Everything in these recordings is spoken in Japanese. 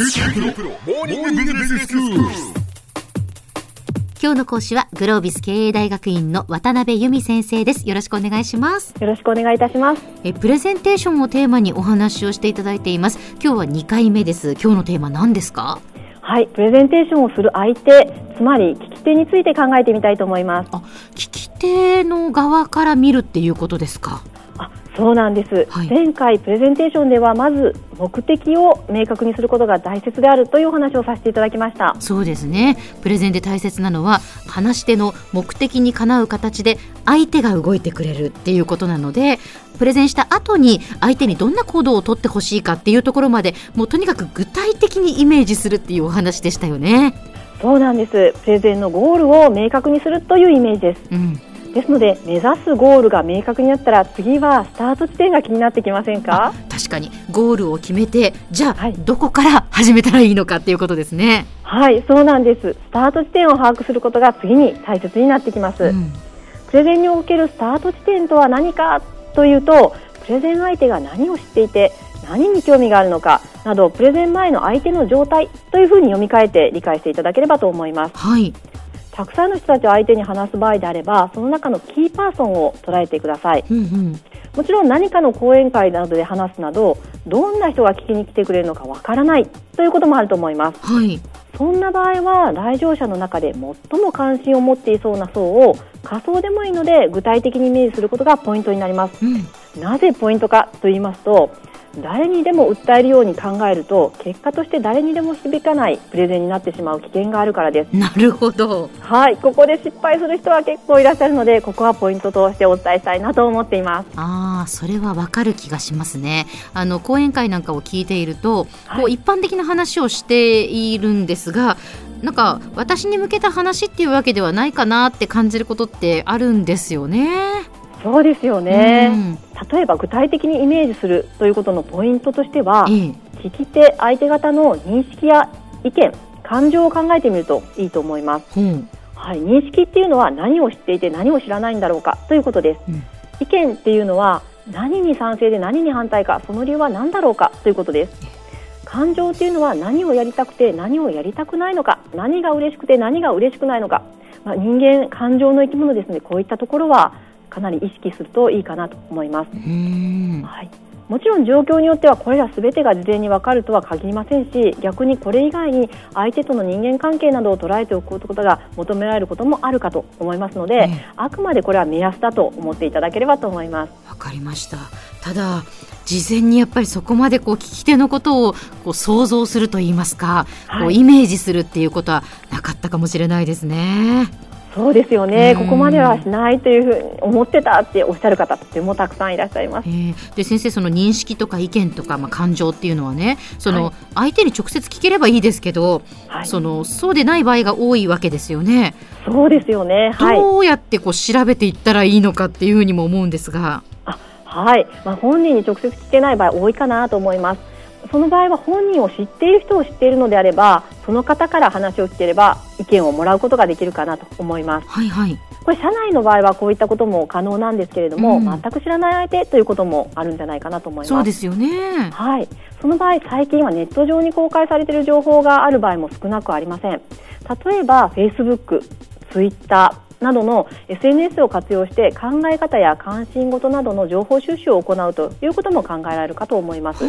今日の講師はグロービス経営大学院の渡辺由美先生です。よろしくお願いします。よろしくお願いいたします。えプレゼンテーションをテーマにお話をしていただいています。今日は2回目です。今日のテーマ何ですか？はい、プレゼンテーションをする相手、つまり聞き手について考えてみたいと思います。あ、聞き手の側から見るっていうことですか？そうなんです、はい、前回プレゼンテーションではまず目的を明確にすることが大切であるというお話をさせていただきました。そうですね。プレゼンで大切なのは話し手の目的にかなう形で相手が動いてくれるっていうことなのでプレゼンした後に相手にどんな行動をとってほしいかっていうところまでもうとにかく具体的にイメージするっていうお話でしたよね。そうなんです。プレゼンのゴールを明確にするというイメージです、うんですので目指すゴールが明確になったら次はスタート地点が気になってきませんか？確かに。ゴールを決めてじゃあ、はい、どこから始めたらいいのかっていうことですね。はいそうなんです。スタート地点を把握することが次に大切になってきます、うん、プレゼンにおけるスタート地点とは何かというとプレゼン相手が何を知っていて何に興味があるのかなどプレゼン前の相手の状態というふうに読み替えて理解していただければと思います。はいたくさんの人たちを相手に話す場合であればその中のキーパーソンを捉えてください、うんうん、もちろん何かの講演会などで話すなどどんな人が聞きに来てくれるのかわからないということもあると思います、はい、そんな場合は来場者の中で最も関心を持っていそうな層を仮想でもいいので具体的にイメージすることがポイントになります、うん、なぜポイントかと言いますと誰にでも訴えるように考えると結果として誰にでも響かないプレゼンになってしまう危険があるからです。なるほど。はいここで失敗する人は結構いらっしゃるのでここはポイントとしてお伝えしたいなと思っています。ああそれはわかる気がしますね。あの講演会なんかを聞いていると、はい、こう一般的な話をしているんですがなんか私に向けた話っていうわけではないかなって感じることってあるんですよね。そうですよね、うん、例えば具体的にイメージするということのポイントとしては、聞き手相手方の認識や意見感情を考えてみるといいと思います、うん、はい、認識っていうのは何を知っていて何を知らないんだろうかということです、うん、意見っていうのは何に賛成で何に反対かその理由は何だろうかということです。感情っていうのは何をやりたくて何をやりたくないのか何が嬉しくて何が嬉しくないのか、まあ、人間感情の生き物ですのでこういったところはかなり意識するといいかなと思います。はい、もちろん状況によってはこれらすべてが事前に分かるとは限りませんし逆にこれ以外に相手との人間関係などを捉えておくことが求められることもあるかと思いますので、あくまでこれは目安だと思っていただければと思います。わかりましたただ事前にやっぱりそこまでこう聞き手のことをこう想像するといいますか、はい、こうイメージするっていうことはなかったかもしれないですね。そうですよね、ここまではしないというふうに思ってたっておっしゃる方とてもたくさんいらっしゃいます。えー、で先生その認識とか意見とかまあ感情っていうのはねその、相手に直接聞ければいいですけど、はい、そのそうでない場合が多いわけですよね。そうですよね。はい、どうやってこう調べていったらいいのかっていうふうにも思うんですが。あはい、まあ本人に直接聞けない場合多いかなと思います。その場合は本人を知っている人を知っているのであればその方から話を聞ければ意見をもらうことができるかなと思います。はいはい、これ社内の場合はこういったことも可能なんですけれども、うん、全く知らない相手ということもあるんじゃないかなと思います。そうですよね。はい。その場合最近はネット上に公開されている情報がある場合も少なくありません。例えば Facebook、Twitter などの SNS を活用して考え方や関心事などの情報収集を行うということも考えられるかと思います。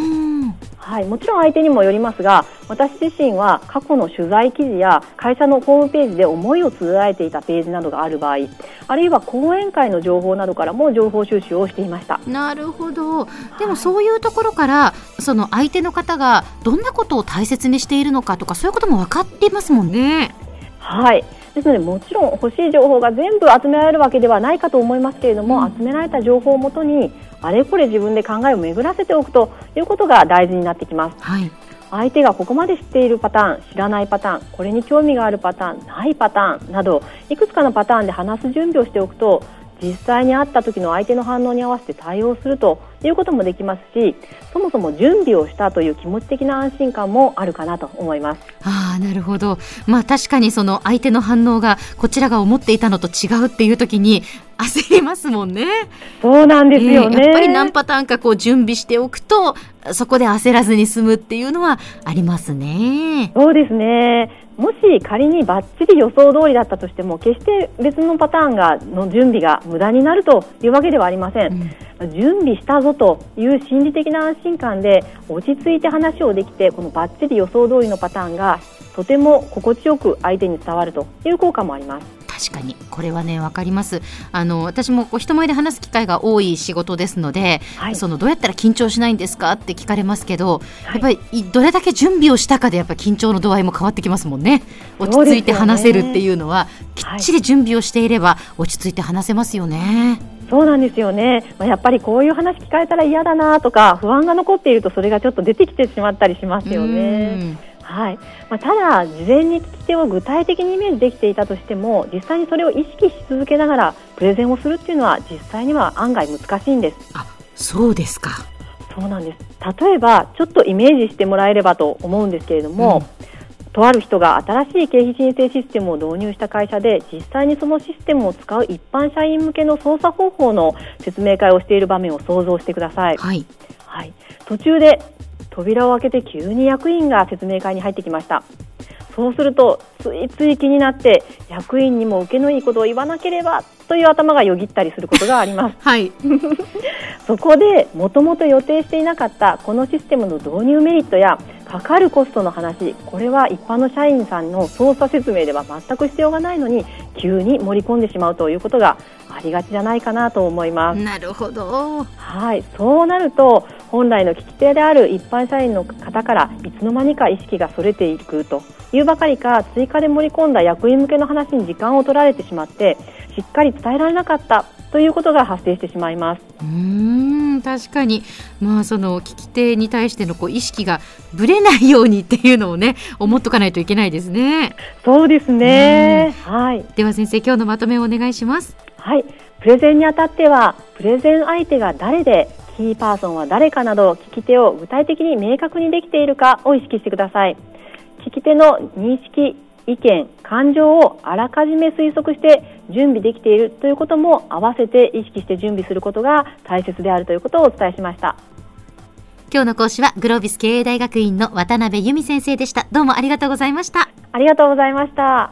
はい、もちろん相手にもよりますが私自身は過去の取材記事や会社のホームページで思いを綴られていたページなどがある場合あるいは講演会の情報などからも情報収集をしていました。なるほど。でもそういうところから、はい、その相手の方がどんなことを大切にしているのかとかそういうことも分かっていますもんね。はいですのでもちろん欲しい情報が全部集められるわけではないかと思いますけれども、うん、集められた情報をもとにあれこれ自分で考えを巡らせておくということが大事になってきます。はい相手がここまで知っているパターン知らないパターンこれに興味があるパターンないパターンなどいくつかのパターンで話す準備をしておくと実際に会った時の相手の反応に合わせて対応するということもできますしそもそも準備をしたという気持ち的な安心感もあるかなと思いますあなるほど、まあ、確かにその相手の反応がこちらが思っていたのと違うっていう時に焦りますもんね。そうなんですよね、えー、やっぱり何パターンかこう準備しておくとそこで焦らずに済むっていうのはありますね。そうですねもし仮にばっちり予想通りだったとしても決して別のパターンがの準備が無駄になるというわけではありません、うん、準備したぞという心理的な安心感で落ち着いて話をできてこのばっちり予想通りのパターンがとても心地よく相手に伝わるという効果もあります確かに。これはね分かります。あの私もこう人前で話す機会が多い仕事ですので、はい、そのどうやったら緊張しないんですかって聞かれますけど、はい、やっぱりどれだけ準備をしたかでやっぱ緊張の度合いも変わってきますもんね。落ち着いて話せるっていうのは、ね、きっちり準備をしていれば落ち着いて話せますよね。そうなんですよね、まあ、やっぱりこういう話聞かれたら嫌だなとか不安が残っているとそれがちょっと出てきてしまったりしますよね。はい。まあ、ただ、事前に聞き手を具体的にイメージできていたとしても実際にそれを意識し続けながらプレゼンをするっていうのは実際には案外難しいんです。あそうですか。そうなんです。例えばちょっとイメージしてもらえればと思うんですけれども、うん、とある人が新しい経費申請システムを導入した会社で実際にそのシステムを使う一般社員向けの操作方法の説明会をしている場面を想像してください。はい、はい、途中で扉を開けて急に役員が説明会に入ってきました。そうするとついつい気になって役員にも受けのいいことを言わなければという頭がよぎったりすることがあります、はい、そこでもともと予定していなかったこのシステムの導入メリットやかかるコストの話これは一般の社員さんの操作説明では全く必要がないのに急に盛り込んでしまうということがありがちじゃないかなと思います。なるほど。はい、そうなると本来の聞き手である一般社員の方からいつの間にか意識がそれていくというばかりか追加で盛り込んだ役員向けの話に時間を取られてしまってしっかり伝えられなかったということが発生してしまいます。うん確かに、まあ、その聞き手に対してのこう意識がぶれないようにっていうのをね思っとかないといけないですね。そうですね、はい、では先生今日のまとめをお願いします。はい。プレゼンにあたってはプレゼン相手が誰でキーパーソンは誰かなど聞き手を具体的に明確にできているかを意識してください。聞き手の認識意見感情をあらかじめ推測して準備できているということも合わせて意識して準備することが大切であるということをお伝えしました。今日の講師はグロービス経営大学院の渡辺由美先生でした。どうもありがとうございました。ありがとうございました